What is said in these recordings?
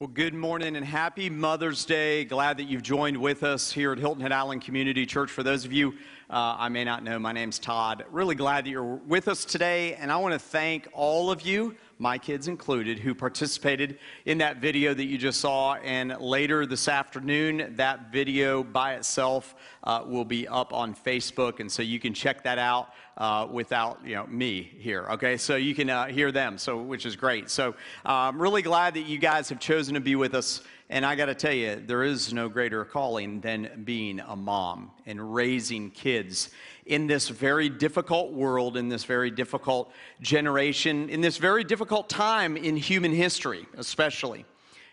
Well, good morning and happy Mother's Day. Glad that you've joined with us here at Hilton Head Island Community Church. For those of you uh, I may not know, my name's Todd. Really glad that you're with us today, and I want to thank all of you, my kids included, who participated in that video that you just saw. And later this afternoon, that video by itself uh, will be up on Facebook, and so you can check that out uh, without you know me here. Okay, so you can uh, hear them, so which is great. So I'm um, really glad that you guys have chosen to be with us. And I got to tell you, there is no greater calling than being a mom and raising kids in this very difficult world, in this very difficult generation, in this very difficult time in human history, especially.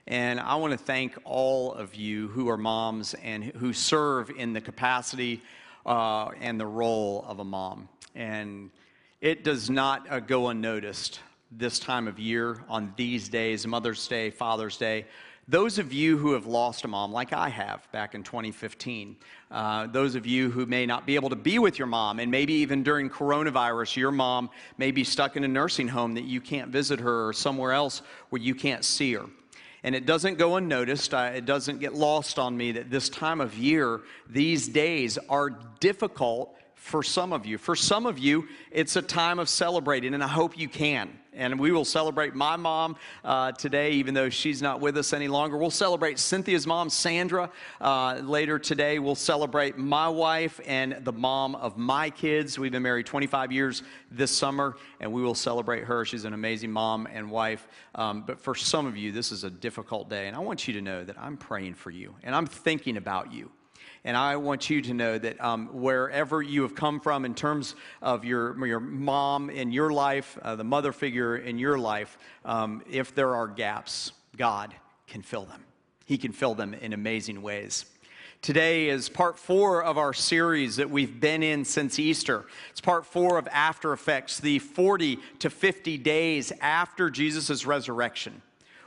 And I want to thank all of you who are moms and who serve in the capacity uh, and the role of a mom. And it does not uh, go unnoticed this time of year on these days Mother's Day, Father's Day. Those of you who have lost a mom, like I have back in 2015, uh, those of you who may not be able to be with your mom, and maybe even during coronavirus, your mom may be stuck in a nursing home that you can't visit her or somewhere else where you can't see her. And it doesn't go unnoticed, uh, it doesn't get lost on me that this time of year, these days are difficult for some of you. For some of you, it's a time of celebrating, and I hope you can. And we will celebrate my mom uh, today, even though she's not with us any longer. We'll celebrate Cynthia's mom, Sandra, uh, later today. We'll celebrate my wife and the mom of my kids. We've been married 25 years this summer, and we will celebrate her. She's an amazing mom and wife. Um, but for some of you, this is a difficult day, and I want you to know that I'm praying for you, and I'm thinking about you. And I want you to know that um, wherever you have come from in terms of your, your mom in your life, uh, the mother figure in your life, um, if there are gaps, God can fill them. He can fill them in amazing ways. Today is part four of our series that we've been in since Easter. It's part four of After Effects, the 40 to 50 days after Jesus' resurrection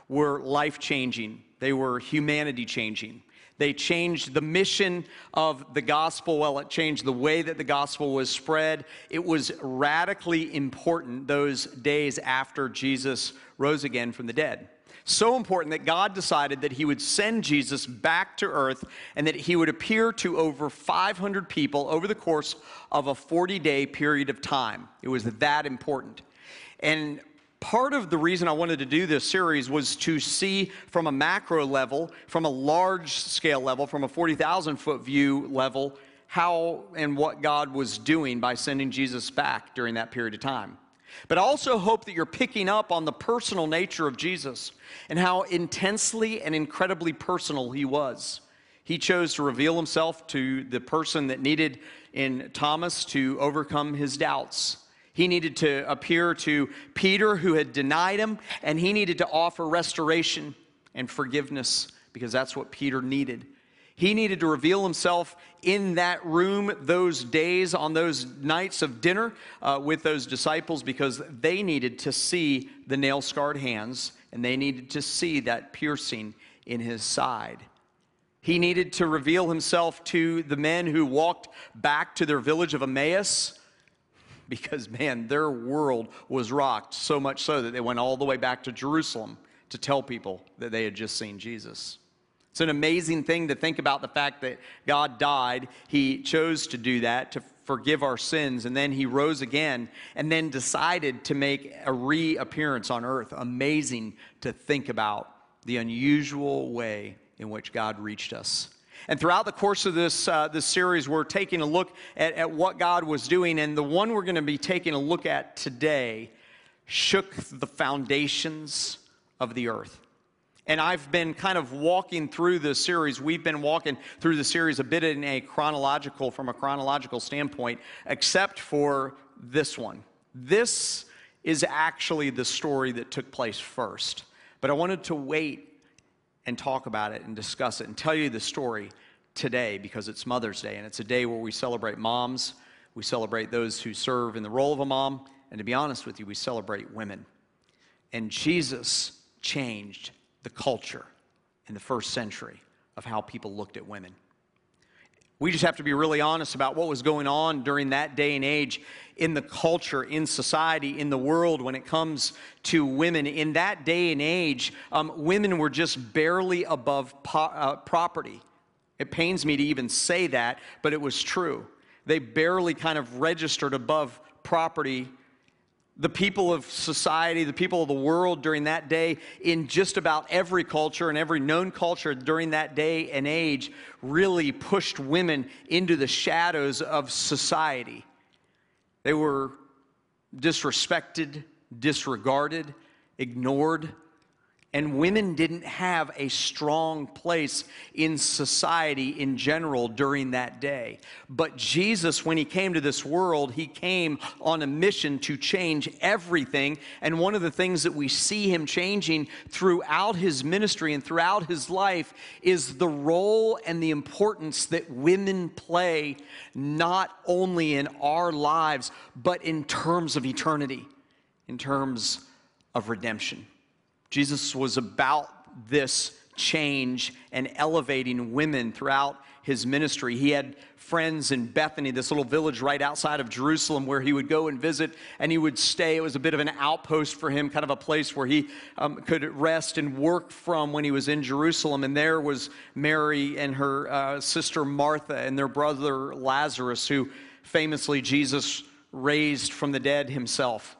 were life changing, they were humanity changing. They changed the mission of the gospel. Well, it changed the way that the gospel was spread. It was radically important those days after Jesus rose again from the dead. So important that God decided that He would send Jesus back to earth and that He would appear to over 500 people over the course of a 40 day period of time. It was that important. And part of the reason I wanted to do this series was to see from a macro level, from a large scale level, from a 40,000 foot view level, how and what God was doing by sending Jesus back during that period of time. But I also hope that you're picking up on the personal nature of Jesus and how intensely and incredibly personal he was. He chose to reveal himself to the person that needed in Thomas to overcome his doubts. He needed to appear to Peter, who had denied him, and he needed to offer restoration and forgiveness because that's what Peter needed. He needed to reveal himself in that room those days, on those nights of dinner uh, with those disciples, because they needed to see the nail scarred hands and they needed to see that piercing in his side. He needed to reveal himself to the men who walked back to their village of Emmaus because, man, their world was rocked so much so that they went all the way back to Jerusalem to tell people that they had just seen Jesus. It's an amazing thing to think about the fact that God died. He chose to do that to forgive our sins, and then He rose again, and then decided to make a reappearance on earth. Amazing to think about the unusual way in which God reached us. And throughout the course of this, uh, this series, we're taking a look at, at what God was doing. And the one we're going to be taking a look at today shook the foundations of the earth. And I've been kind of walking through this series. We've been walking through the series a bit in a chronological, from a chronological standpoint, except for this one. This is actually the story that took place first. But I wanted to wait and talk about it and discuss it and tell you the story today because it's Mother's Day and it's a day where we celebrate moms. We celebrate those who serve in the role of a mom. And to be honest with you, we celebrate women. And Jesus changed the culture in the first century of how people looked at women. We just have to be really honest about what was going on during that day and age in the culture, in society, in the world when it comes to women. In that day and age, um, women were just barely above po- uh, property. It pains me to even say that, but it was true. They barely kind of registered above property the people of society, the people of the world during that day, in just about every culture and every known culture during that day and age, really pushed women into the shadows of society. They were disrespected, disregarded, ignored and women didn't have a strong place in society in general during that day. But Jesus, when he came to this world, he came on a mission to change everything. And one of the things that we see him changing throughout his ministry and throughout his life is the role and the importance that women play, not only in our lives, but in terms of eternity, in terms of redemption. Jesus was about this change and elevating women throughout his ministry. He had friends in Bethany, this little village right outside of Jerusalem, where he would go and visit and he would stay. It was a bit of an outpost for him, kind of a place where he um, could rest and work from when he was in Jerusalem. And there was Mary and her uh, sister Martha and their brother Lazarus, who famously Jesus raised from the dead himself.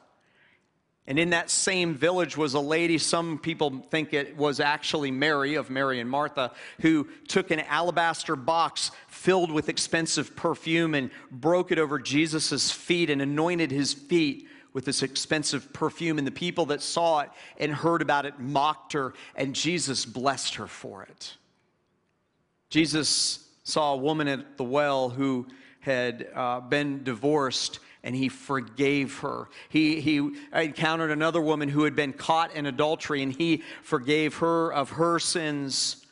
And in that same village was a lady, some people think it was actually Mary of Mary and Martha, who took an alabaster box filled with expensive perfume and broke it over Jesus' feet and anointed his feet with this expensive perfume. And the people that saw it and heard about it mocked her, and Jesus blessed her for it. Jesus saw a woman at the well who had uh, been divorced and he forgave her. He, he encountered another woman who had been caught in adultery, and he forgave her of her sins.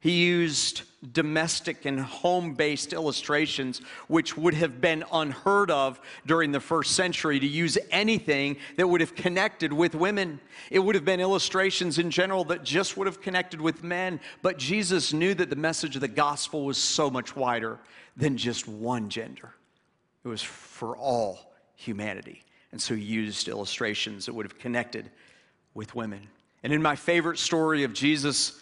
He used domestic and home based illustrations, which would have been unheard of during the first century, to use anything that would have connected with women. It would have been illustrations in general that just would have connected with men. But Jesus knew that the message of the gospel was so much wider than just one gender. It was for all humanity. And so he used illustrations that would have connected with women. And in my favorite story of Jesus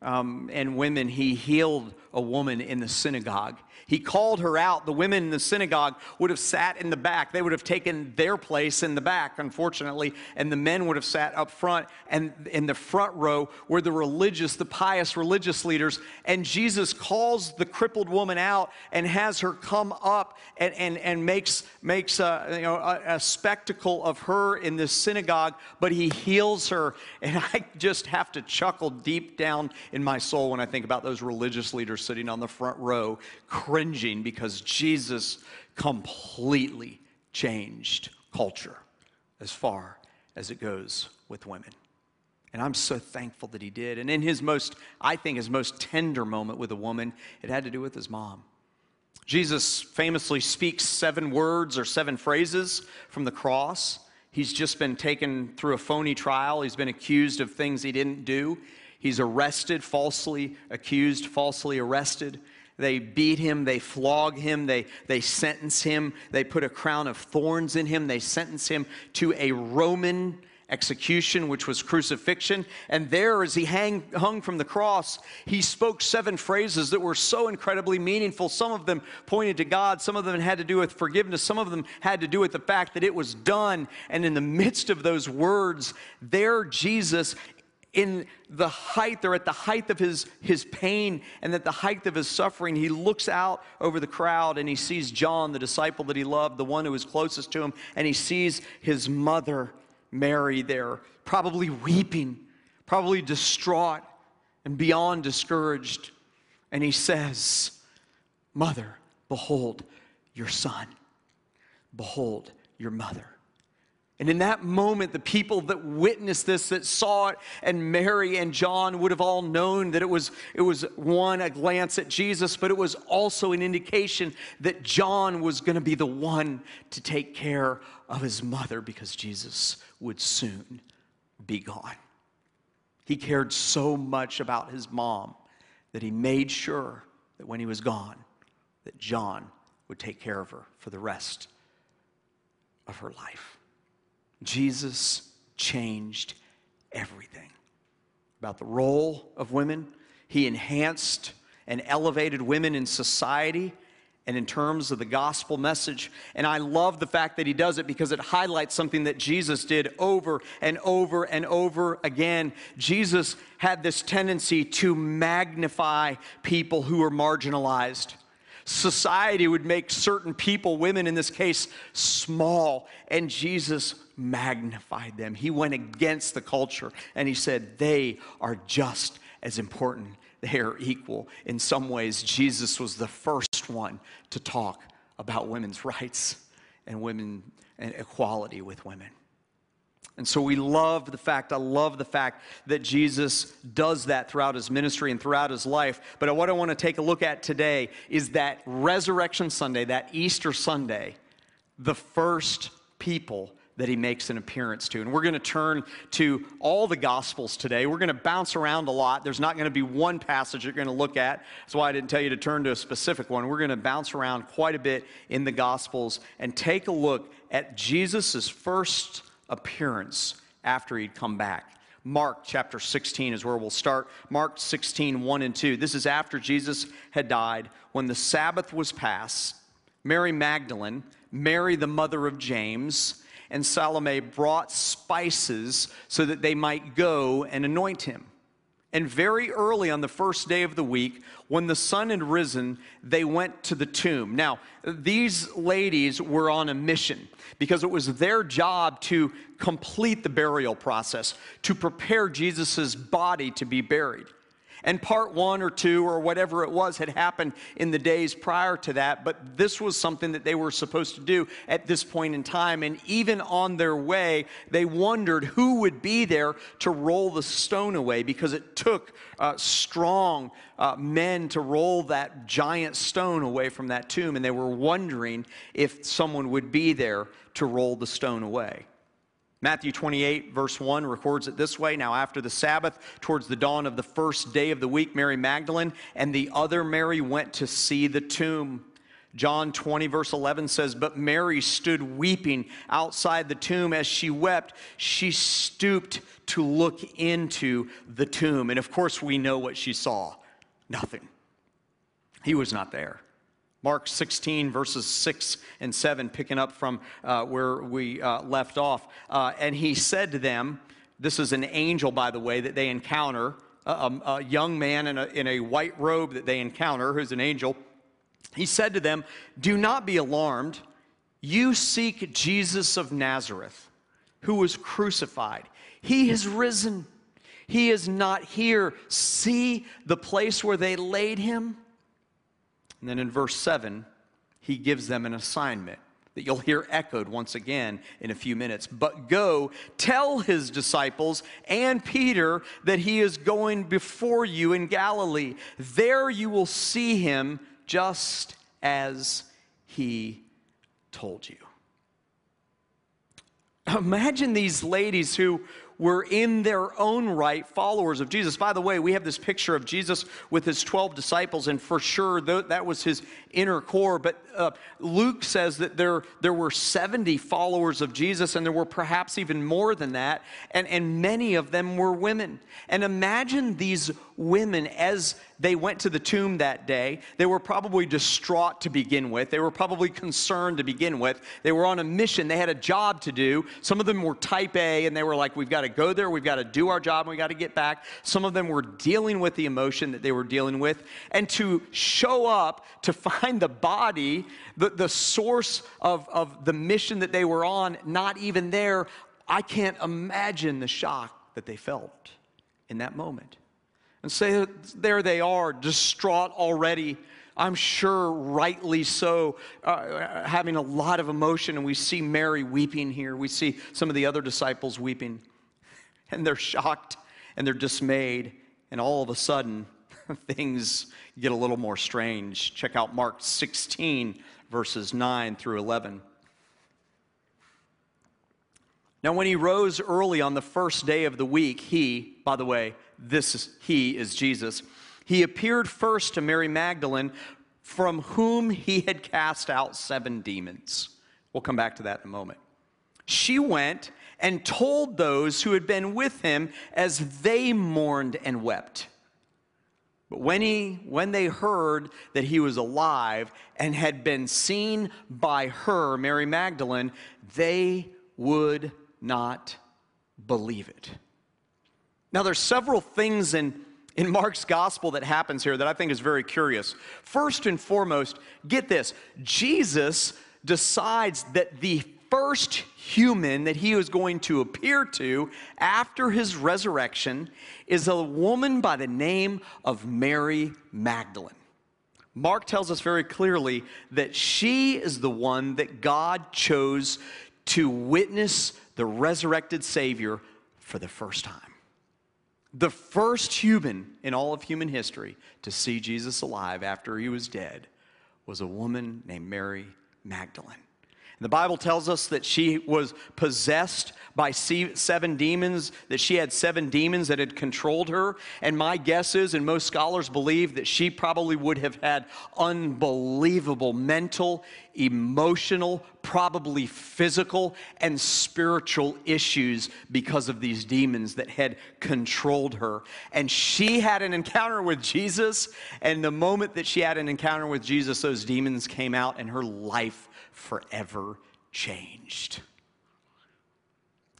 um, and women, he healed a woman in the synagogue. He called her out. The women in the synagogue would have sat in the back. They would have taken their place in the back, unfortunately, and the men would have sat up front. And in the front row were the religious, the pious religious leaders. And Jesus calls the crippled woman out and has her come up and, and, and makes, makes a, you know, a, a spectacle of her in this synagogue, but he heals her. And I just have to chuckle deep down in my soul when I think about those religious leaders sitting on the front row cringing because Jesus completely changed culture as far as it goes with women. And I'm so thankful that he did. And in his most, I think, his most tender moment with a woman, it had to do with his mom. Jesus famously speaks seven words or seven phrases from the cross. He's just been taken through a phony trial. He's been accused of things he didn't do. He's arrested, falsely accused, falsely arrested. They beat him, they flog him, they, they sentence him, they put a crown of thorns in him, they sentence him to a Roman execution, which was crucifixion. And there, as he hang, hung from the cross, he spoke seven phrases that were so incredibly meaningful. Some of them pointed to God, some of them had to do with forgiveness, some of them had to do with the fact that it was done. And in the midst of those words, there Jesus in the height or at the height of his, his pain and at the height of his suffering, he looks out over the crowd and he sees John, the disciple that he loved, the one who was closest to him, and he sees his mother, Mary, there, probably weeping, probably distraught and beyond discouraged. And he says, Mother, behold your son. Behold your mother. And in that moment, the people that witnessed this, that saw it, and Mary and John would have all known that it was, it was one, a glance at Jesus, but it was also an indication that John was going to be the one to take care of his mother because Jesus would soon be gone. He cared so much about his mom that he made sure that when he was gone, that John would take care of her for the rest of her life. Jesus changed everything about the role of women. He enhanced and elevated women in society and in terms of the gospel message. And I love the fact that he does it because it highlights something that Jesus did over and over and over again. Jesus had this tendency to magnify people who were marginalized. Society would make certain people, women in this case, small, and Jesus magnified them. He went against the culture and he said, They are just as important they are equal. In some ways, Jesus was the first one to talk about women's rights and women and equality with women. And so we love the fact, I love the fact that Jesus does that throughout his ministry and throughout his life. But what I want to take a look at today is that Resurrection Sunday, that Easter Sunday, the first people that he makes an appearance to. And we're going to turn to all the Gospels today. We're going to bounce around a lot. There's not going to be one passage you're going to look at. That's why I didn't tell you to turn to a specific one. We're going to bounce around quite a bit in the Gospels and take a look at Jesus' first appearance after he'd come back. Mark chapter 16 is where we'll start. Mark 16, 1 and 2. This is after Jesus had died. When the Sabbath was past, Mary Magdalene, Mary the mother of James, and Salome brought spices so that they might go and anoint him. And very early on the first day of the week, when the sun had risen, they went to the tomb. Now, these ladies were on a mission because it was their job to complete the burial process, to prepare Jesus' body to be buried. And part one or two or whatever it was had happened in the days prior to that, but this was something that they were supposed to do at this point in time. And even on their way, they wondered who would be there to roll the stone away because it took uh, strong uh, men to roll that giant stone away from that tomb. And they were wondering if someone would be there to roll the stone away. Matthew 28, verse 1, records it this way Now, after the Sabbath, towards the dawn of the first day of the week, Mary Magdalene and the other Mary went to see the tomb. John 20, verse 11 says, But Mary stood weeping outside the tomb. As she wept, she stooped to look into the tomb. And of course, we know what she saw nothing. He was not there. Mark 16, verses 6 and 7, picking up from uh, where we uh, left off. Uh, and he said to them, This is an angel, by the way, that they encounter, a, a young man in a, in a white robe that they encounter, who's an angel. He said to them, Do not be alarmed. You seek Jesus of Nazareth, who was crucified. He has risen. He is not here. See the place where they laid him? And then in verse 7, he gives them an assignment that you'll hear echoed once again in a few minutes. But go tell his disciples and Peter that he is going before you in Galilee. There you will see him just as he told you. Imagine these ladies who were in their own right followers of Jesus. By the way, we have this picture of Jesus with his 12 disciples, and for sure that was his inner core. But uh, Luke says that there, there were 70 followers of Jesus, and there were perhaps even more than that, and, and many of them were women. And imagine these women as they went to the tomb that day. They were probably distraught to begin with. They were probably concerned to begin with. They were on a mission. They had a job to do. Some of them were type A, and they were like, We've got to go there. We've got to do our job, and we got to get back. Some of them were dealing with the emotion that they were dealing with. And to show up to find the body, the, the source of, of the mission that they were on, not even there, I can't imagine the shock that they felt in that moment. And say, there they are, distraught already. I'm sure rightly so, uh, having a lot of emotion. And we see Mary weeping here. We see some of the other disciples weeping. And they're shocked and they're dismayed. And all of a sudden, things get a little more strange. Check out Mark 16, verses 9 through 11. Now, when he rose early on the first day of the week, he, by the way, this is, he is Jesus. He appeared first to Mary Magdalene, from whom he had cast out seven demons. We'll come back to that in a moment. She went and told those who had been with him as they mourned and wept. But when, he, when they heard that he was alive and had been seen by her, Mary Magdalene, they would not believe it. Now, there's several things in, in Mark's gospel that happens here that I think is very curious. First and foremost, get this Jesus decides that the first human that he was going to appear to after his resurrection is a woman by the name of Mary Magdalene. Mark tells us very clearly that she is the one that God chose to witness the resurrected Savior for the first time. The first human in all of human history to see Jesus alive after he was dead was a woman named Mary Magdalene. The Bible tells us that she was possessed by seven demons, that she had seven demons that had controlled her. And my guess is, and most scholars believe, that she probably would have had unbelievable mental, emotional, probably physical, and spiritual issues because of these demons that had controlled her. And she had an encounter with Jesus, and the moment that she had an encounter with Jesus, those demons came out, and her life forever changed.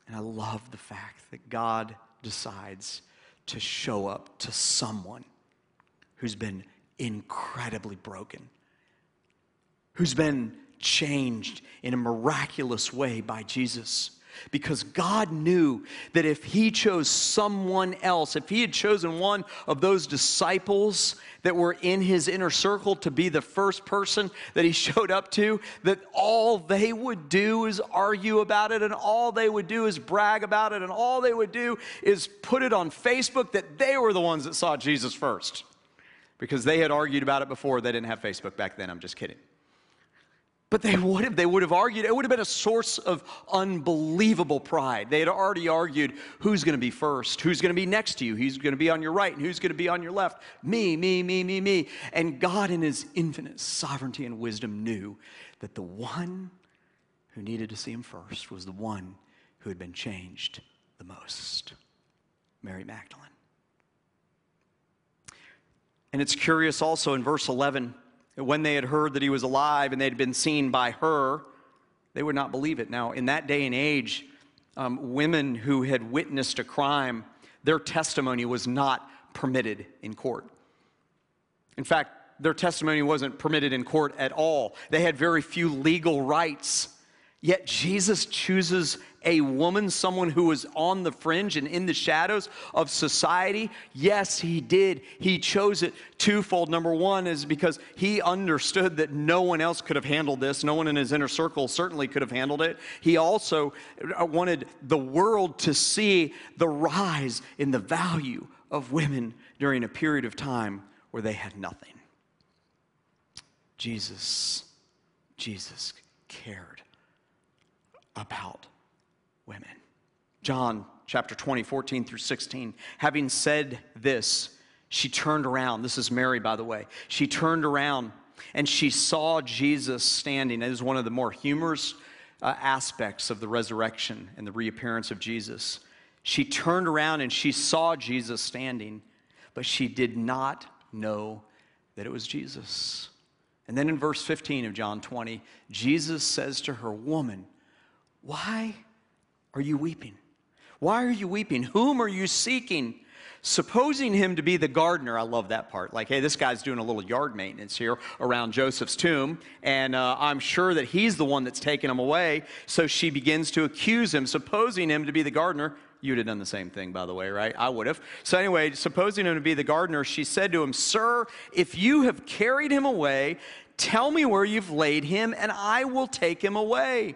And I love the fact that God decides to show up to someone who's been incredibly broken, who's been changed in a miraculous way by Jesus because God knew that if He chose someone else, if He had chosen one of those disciples that were in His inner circle to be the first person that He showed up to, that all they would do is argue about it, and all they would do is brag about it, and all they would do is put it on Facebook that they were the ones that saw Jesus first. Because they had argued about it before. They didn't have Facebook back then. I'm just kidding. But they would have, they would have argued, it would have been a source of unbelievable pride. They had already argued who's going to be first, who's going to be next to you, who's going to be on your right, and who's going to be on your left. Me, me, me, me, me. And God, in His infinite sovereignty and wisdom, knew that the one who needed to see Him first was the one who had been changed the most Mary Magdalene. And it's curious also in verse 11 when they had heard that he was alive and they had been seen by her, they would not believe it. Now, in that day and age, um, women who had witnessed a crime, their testimony was not permitted in court. In fact, their testimony wasn't permitted in court at all. They had very few legal rights Yet Jesus chooses a woman, someone who was on the fringe and in the shadows of society. Yes, he did. He chose it twofold. Number one is because he understood that no one else could have handled this. No one in his inner circle certainly could have handled it. He also uh, wanted the world to see the rise in the value of women during a period of time where they had nothing. Jesus, Jesus cared about women. John chapter 20, 14 through 16. Having said this, she turned around. This is Mary, by the way. She turned around and she saw Jesus standing. It is one of the more humorous uh, aspects of the resurrection and the reappearance of Jesus. She turned around and she saw Jesus standing, but she did not know that it was Jesus. And then in verse 15 of John 20, Jesus says to her, Woman, why are you weeping? Why are you weeping? Whom are you seeking? Supposing him to be the gardener, I love that part. Like, hey, this guy's doing a little yard maintenance here around Joseph's tomb, and uh, I'm sure that he's the one that's taken him away. So she begins to accuse him, supposing him to be the gardener. You'd have done the same thing, by the way, right? I would have. So, anyway, supposing him to be the gardener, she said to him, Sir, if you have carried him away, tell me where you've laid him, and I will take him away.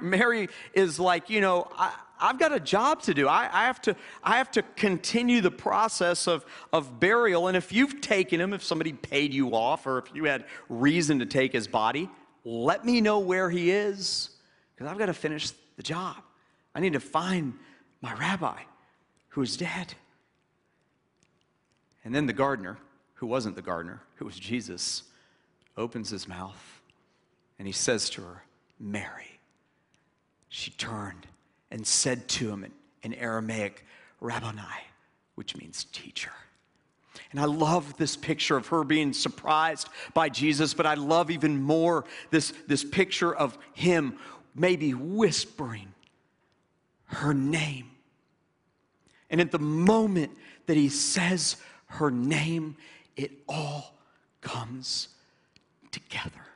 Mary is like, you know, I, have got a job to do. I, I, have to, I have to continue the process of, of burial. And if you've taken him, if somebody paid you off, or if you had reason to take his body, let me know where he is, because I've got to finish the job. I need to find my rabbi who is dead. And then the gardener, who wasn't the gardener, who was Jesus, opens his mouth and he says to her, Mary. She turned and said to him in, in Aramaic, Rabboni, which means teacher. And I love this picture of her being surprised by Jesus, but I love even more this, this picture of him maybe whispering her name. And at the moment that he says her name, it all comes together.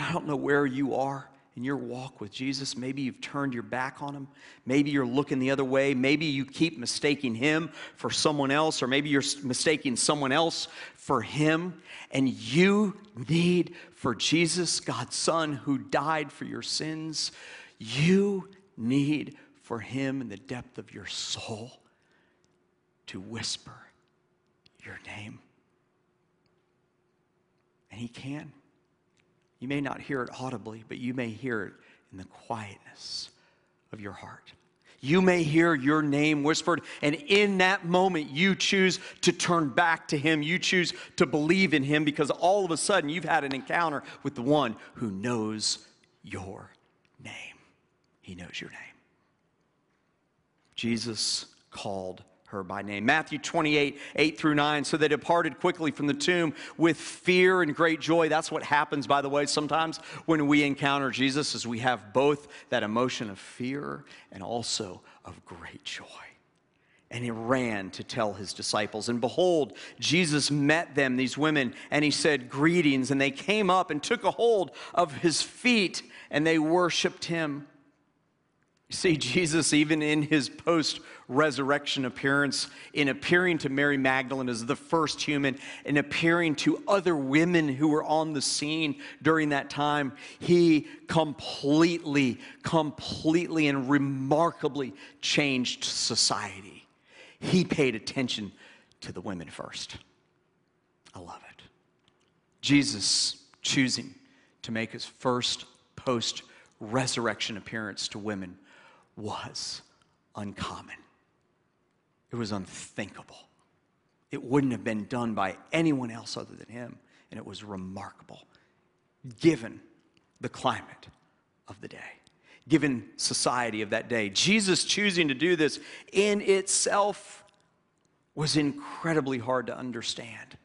And I don't know where you are in your walk with Jesus. Maybe you've turned your back on him. Maybe you're looking the other way. Maybe you keep mistaking him for someone else, or maybe you're mistaking someone else for him. And you need for Jesus, God's Son, who died for your sins, you need for him in the depth of your soul to whisper your name. And he can. You may not hear it audibly, but you may hear it in the quietness of your heart. You may hear your name whispered, and in that moment, you choose to turn back to Him. You choose to believe in Him because all of a sudden you've had an encounter with the one who knows your name. He knows your name. Jesus called her by name. Matthew 28, 8 through 9. So they departed quickly from the tomb with fear and great joy. That's what happens, by the way, sometimes when we encounter Jesus, is we have both that emotion of fear and also of great joy. And he ran to tell his disciples. And behold, Jesus met them, these women, and he said, Greetings. And they came up and took a hold of his feet, and they worshiped him. You see, Jesus, even in his post resurrection appearance, in appearing to Mary Magdalene as the first human, and appearing to other women who were on the scene during that time, he completely, completely, and remarkably changed society. He paid attention to the women first. I love it. Jesus choosing to make his first post resurrection appearance to women was uncommon. It was unthinkable. It wouldn't have been done by anyone else other than him, and it was remarkable, given the climate of the day, given society of that day. Jesus choosing to do this in itself was incredibly hard to understand.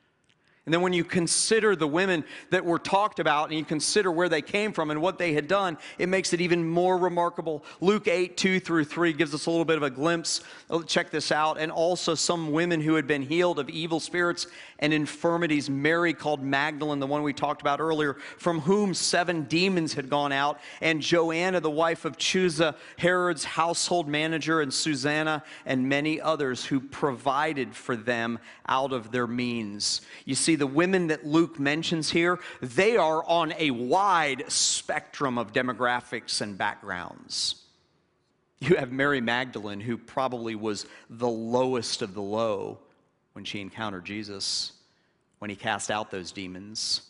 And then when you consider the women that were talked about and you consider where they came from and what they had done, it makes it even more remarkable. Luke 8, 2 through 3 gives us a little bit of a glimpse. Oh, check this out. And also some women who had been healed of evil spirits and infirmities. Mary called Magdalene, the one we talked about earlier, from whom seven demons had gone out. And Joanna, the wife of Chuza, Herod's household manager, and Susanna, and many others who provided for them out of their means. You see, the women that Luke mentions here, they are on a wide spectrum of demographics and backgrounds. You have Mary Magdalene, who probably was the lowest of the low when she encountered Jesus, when he cast out those demons.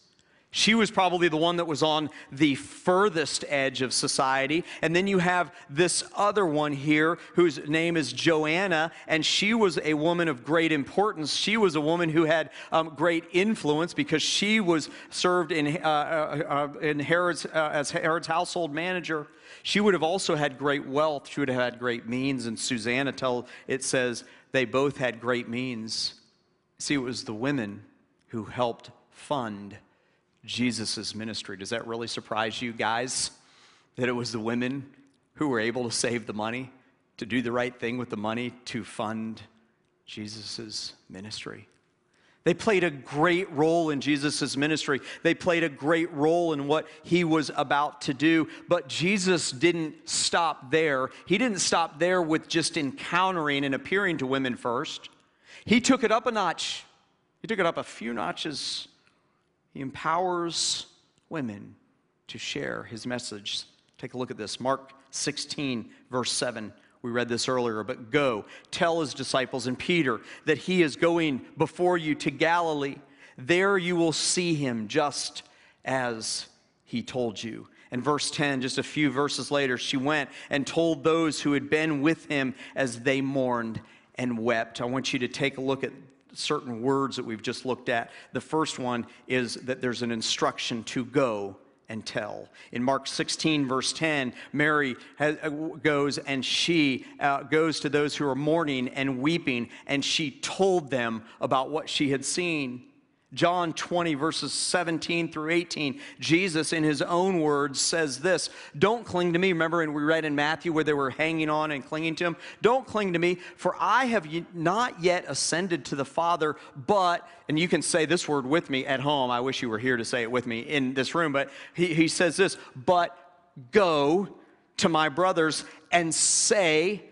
She was probably the one that was on the furthest edge of society. And then you have this other one here whose name is Joanna, and she was a woman of great importance. She was a woman who had um, great influence because she was served in, uh, uh, uh in Herod's, uh, as Herod's household manager. She would have also had great wealth. She would have had great means. And Susanna tell it says they both had great means. See, it was the women who helped fund Jesus' ministry. Does that really surprise you guys? That it was the women who were able to save the money, to do the right thing with the money, to fund Jesus' ministry. They played a great role in Jesus' ministry. They played a great role in what he was about to do. But Jesus didn't stop there. He didn't stop there with just encountering and appearing to women first. He took it up a notch. He took it up a few notches he empowers women to share his message. Take a look at this. Mark 16, verse 7. We read this earlier, but go, tell his disciples and Peter that he is going before you to Galilee. There you will see him just as he told you. And verse 10, just a few verses later, she went and told those who had been with him as they mourned and wept. I want you to take a look at certain words that we've just looked at. The first one is that there's an instruction to go and tell. In Mark 16, verse 10, Mary has, uh, goes and she uh, goes to those who are mourning and weeping, and she told them about what she had seen. John 20, verses 17 through 18, Jesus, in his own words, says this Don't cling to me. Remember, and we read in Matthew where they were hanging on and clinging to him? Don't cling to me, for I have not yet ascended to the Father, but, and you can say this word with me at home. I wish you were here to say it with me in this room, but he, he says this, but go to my brothers and say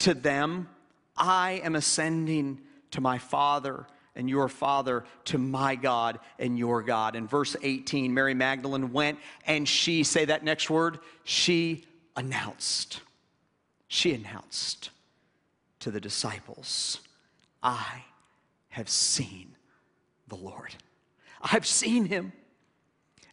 to them, I am ascending to my Father and your Father to my God and your God. In verse 18, Mary Magdalene went and she, say that next word, she announced. She announced to the disciples, I have seen the Lord. I've seen him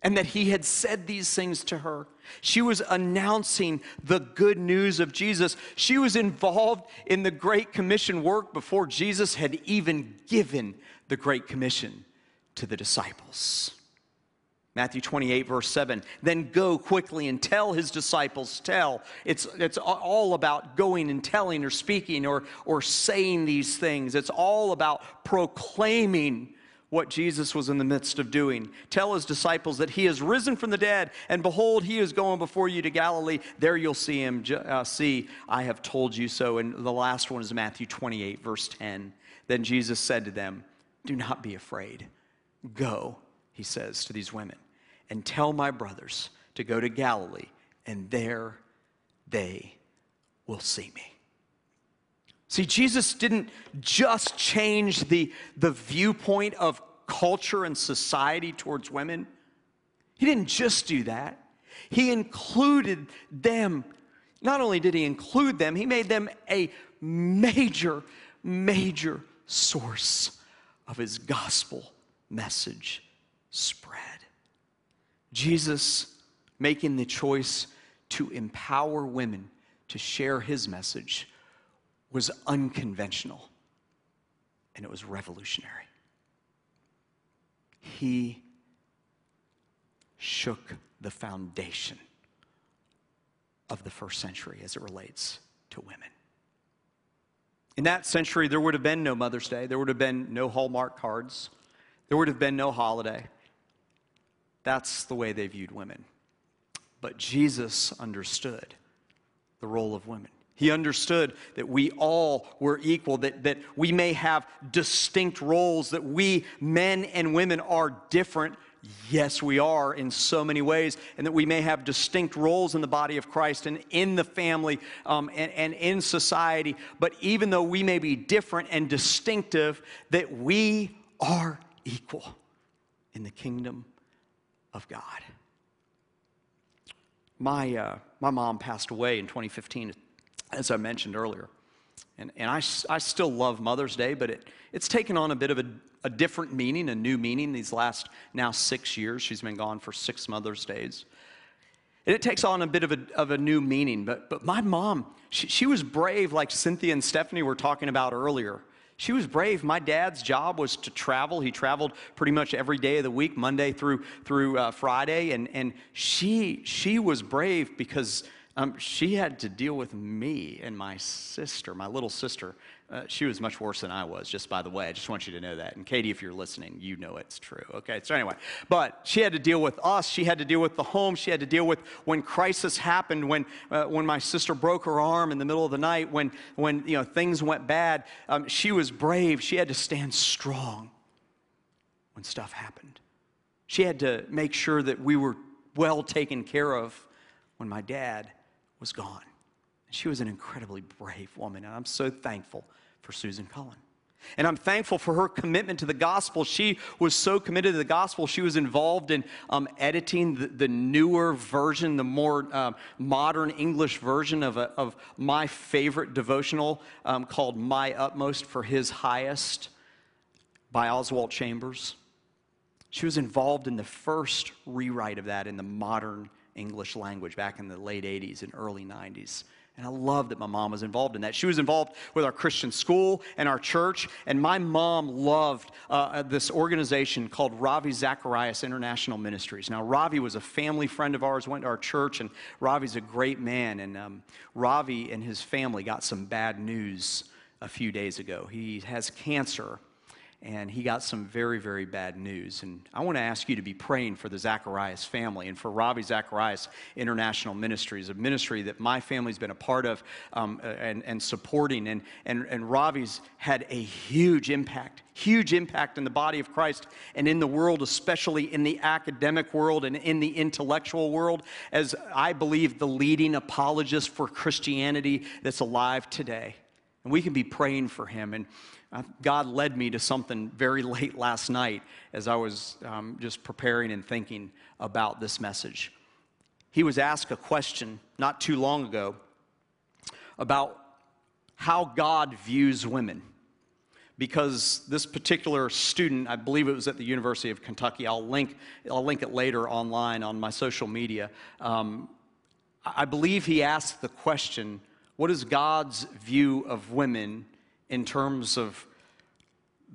and that he had said these things to her. She was announcing the good news of Jesus. She was involved in the Great Commission work before Jesus had even given the Great Commission to the disciples. Matthew 28, verse 7. Then go quickly and tell his disciples, tell. It's, it's all about going and telling or speaking or, or saying these things. It's all about proclaiming what Jesus was in the midst of doing. Tell his disciples that he has risen from the dead, and behold, he is going before you to Galilee. There you'll see him. Uh, see, I have told you so. And the last one is Matthew 28, verse 10. Then Jesus said to them, Do not be afraid. Go, he says to these women, and tell my brothers to go to Galilee, and there they will see me. See, Jesus didn't just change the, the viewpoint of culture and society towards women. He didn't just do that. He included them. Not only did he include them, he made them a major, major source of his gospel message spread. Jesus making the choice to empower women to share his message was unconventional and it was revolutionary. He shook the foundation of the first century as it relates to women. In that century, there would have been no Mother's Day, there would have been no Hallmark cards, there would have been no holiday. That's the way they viewed women. But Jesus understood the role of women. He understood that we all were equal, that, that we may have distinct roles, that we, men and women, are different. Yes, we are in so many ways, and that we may have distinct roles in the body of Christ and in the family um, and, and in society. But even though we may be different and distinctive, that we are equal in the kingdom of God. My, uh, my mom passed away in 2015 as I mentioned earlier. And, and I, I still love Mother's Day, but it, it's taken on a bit of a, a different meaning, a new meaning these last now six years. She's been gone for six Mother's Days. And it takes on a bit of a, of a new meaning. But, but my mom, she, she was brave, like Cynthia and Stephanie were talking about earlier. She was brave. My dad's job was to travel. He traveled pretty much every day of the week, Monday through, through uh, Friday. And, and she, she was brave because um, she had to deal with me and my sister, my little sister. Uh, she was much worse than I was, just by the way. I just want you to know that. And Katie, if you're listening, you know it's true. Okay, so anyway, but she had to deal with us. She had to deal with the home. She had to deal with when crisis happened, when, uh, when my sister broke her arm in the middle of the night, when, when you know, things went bad. Um, she was brave. She had to stand strong when stuff happened. She had to make sure that we were well taken care of when my dad was gone. She was an incredibly brave woman, and I'm so thankful for Susan Cullen. And I'm thankful for her commitment to the gospel. She was so committed to the gospel, she was involved in um, editing the, the, newer version, the more um, modern English version of, a, of my favorite devotional um, called My Utmost for His Highest by Oswald Chambers. She was involved in the first rewrite of that in the modern English language back in the late 80s and early 90s. And I love that my mom was involved in that. She was involved with our Christian school and our church. And my mom loved uh, uh, this organization called Ravi Zacharias International Ministries. Now, Ravi was a family friend of ours, went to our church, and Ravi's a great man. And um, Ravi and his family got some bad news a few days ago. He has cancer and he got some very, very bad news. And I want to ask you to be praying for the Zacharias family and for Ravi Zacharias International Ministries, a ministry that my family's been a part of um, and, and supporting. And, and, and Ravi's had a huge impact, huge impact in the body of Christ and in the world, especially in the academic world and in the intellectual world, as I believe the leading apologist for Christianity that's alive today. And we can be praying for him. And God led me to something very late last night as I was um, just preparing and thinking about this message. He was asked a question not too long ago about how God views women. Because this particular student, I believe it was at the University of Kentucky, I'll link, I'll link it later online on my social media. Um, I believe he asked the question what is God's view of women in terms of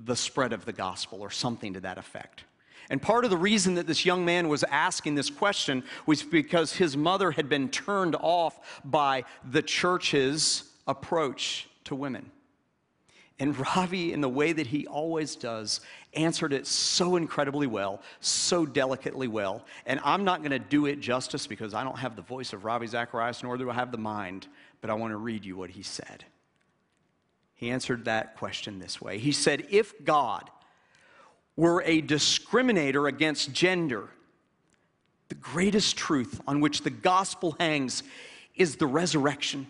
the spread of the gospel or something to that effect. And part of the reason that this young man was asking this question was because his mother had been turned off by the church's approach to women. And Ravi, in the way that he always does, answered it so incredibly well, so delicately well. And I'm not going to do it justice because I don't have the voice of Ravi Zacharias, nor do I have the mind, but I want to read you what he said. He answered that question this way He said, If God were a discriminator against gender, the greatest truth on which the gospel hangs is the resurrection.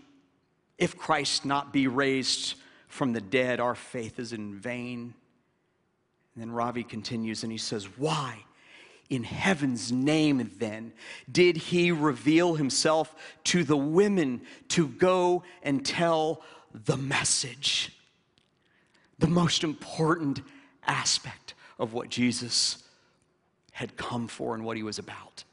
If Christ not be raised from the dead, our faith is in vain. And then Ravi continues and he says, Why? In heaven's name, then, did he reveal himself to the women to go and tell the message, the most important aspect of what Jesus had come for and what he was about.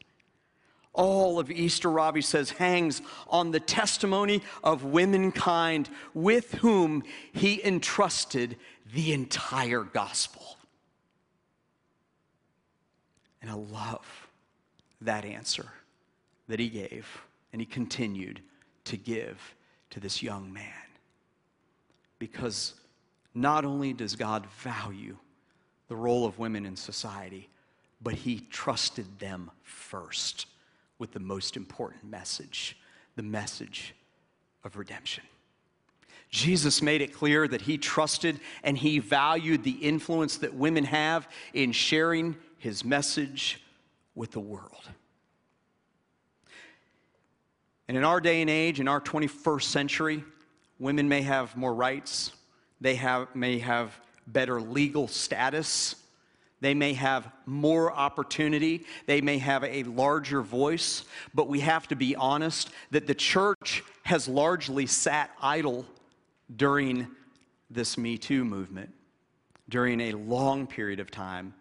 All of Easter, Ravi says, hangs on the testimony of womankind with whom he entrusted the entire gospel. And I love that answer that he gave and he continued to give to this young man because not only does God value the role of women in society, but He trusted them first with the most important message the message of redemption. Jesus made it clear that he trusted and he valued the influence that women have in sharing his message with the world. And in our day and age, in our 21st century, Women may have more rights, they have, may have better legal status, they may have more opportunity, they may have a larger voice, but we have to be honest that the church has largely sat idle during this Me Too movement, during a long period of time,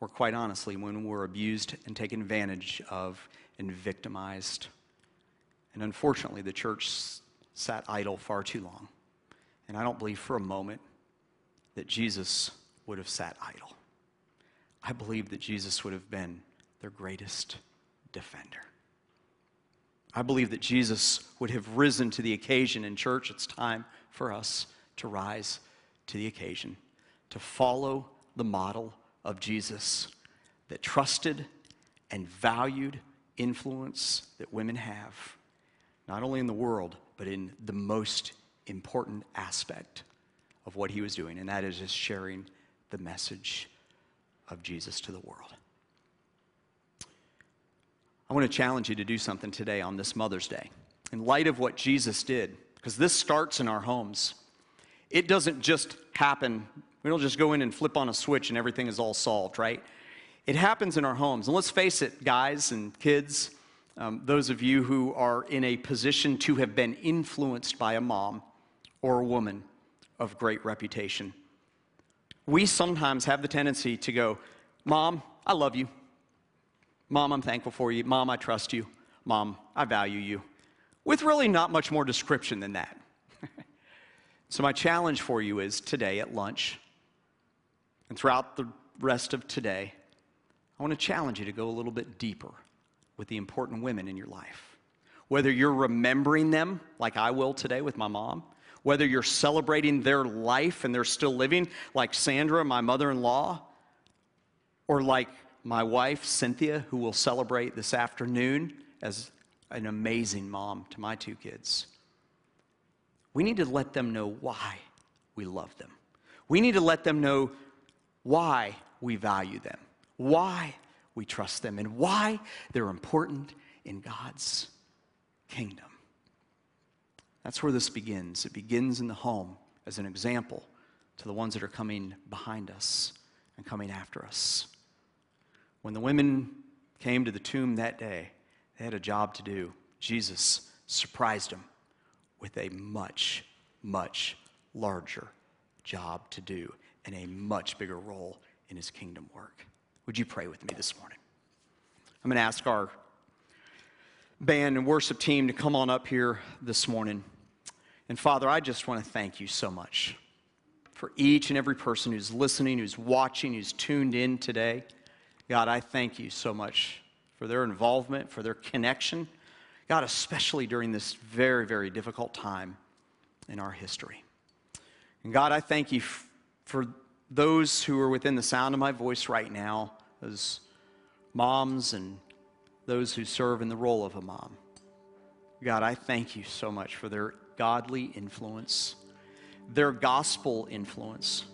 or quite honestly, when we're abused and taken advantage of and victimized. And unfortunately, the church sat idle far too long. And I don't believe for a moment that Jesus would have sat idle. I believe that Jesus would have been their greatest defender. I believe that Jesus would have risen to the occasion in church. It's time for us to rise to the occasion, to follow the model of Jesus that trusted and valued influence that women have, not only in the world, but in the most important aspect of what he was doing, and that is just sharing the message of Jesus to the world. I want to challenge you to do something today on this Mother's Day. In light of what Jesus did, because this starts in our homes, it doesn't just happen. We don't just go in and flip on a switch and everything is all solved, right? It happens in our homes. And let's face it, guys and kids, um, those of you who are in a position to have been influenced by a mom or a woman of great reputation. We sometimes have the tendency to go, Mom, I love you. Mom, I'm thankful for you. Mom, I trust you. Mom, I value you. with really not much more description than that. so, my challenge for you is today at lunch and throughout the rest of today, I want to challenge you to go a little bit deeper with the important women in your life. Whether you're remembering them, like I will today with my mom, whether you're celebrating their life and they're still living, like Sandra, my mother in law, or like my wife, Cynthia, who will celebrate this afternoon as an amazing mom to my two kids. We need to let them know why we love them. We need to let them know why we value them, why we trust them, and why they're important in God's kingdom. That's where this begins. It begins in the home as an example to the ones that are coming behind us and coming after us. When the women came to the tomb that day, they had a job to do. Jesus surprised them with a much, much larger job to do and a much bigger role in his kingdom work. Would you pray with me this morning? I'm going to ask our band and worship team to come on up here this morning. And Father, I just want to thank you so much for each and every person who's listening, who's watching, who's tuned in today. God, I thank you so much for their involvement, for their connection. God, especially during this very, very difficult time in our history. And God, I thank you f- for those who are within the sound of my voice right now, those moms and those who serve in the role of a mom. God, I thank you so much for their godly influence, their gospel influence.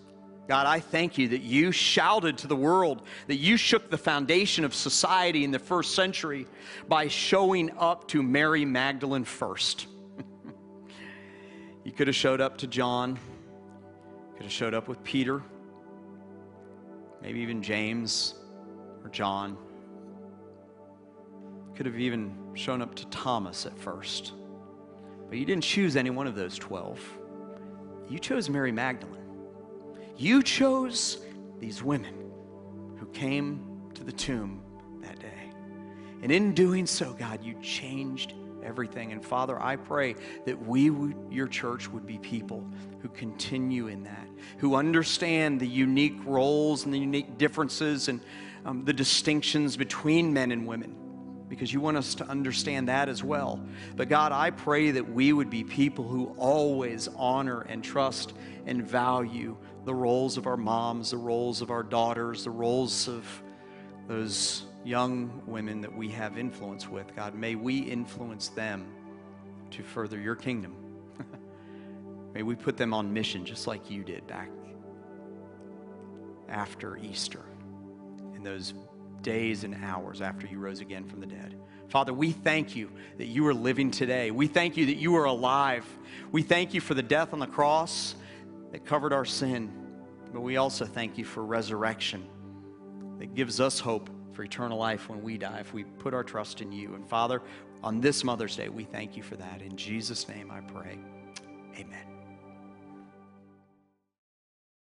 God, I thank you that you shouted to the world, that you shook the foundation of society in the first century by showing up to Mary Magdalene first. you could have showed up to John, could have showed up with Peter, maybe even James or John. Could have even shown up to Thomas at first. But you didn't choose any one of those 12. You chose Mary Magdalene. You chose these women who came to the tomb that day. And in doing so, God, you changed everything. And Father, I pray that we, your church, would be people who continue in that, who understand the unique roles and the unique differences and um, the distinctions between men and women because you want us to understand that as well. But God, I pray that we would be people who always honor and trust and value the roles of our moms, the roles of our daughters, the roles of those young women that we have influence with. God, may we influence them to further your kingdom. may we put them on mission just like you did back after Easter those days and hours after you rose again from the dead. Father, we thank you that you are living today. We thank you that you are alive. We thank you for the death on the cross that covered our sin. But we also thank you for resurrection that gives us hope for eternal life when we die if we put our trust in you. And Father, on this Mother's Day, we thank you for that. In Jesus' name I pray. Amen.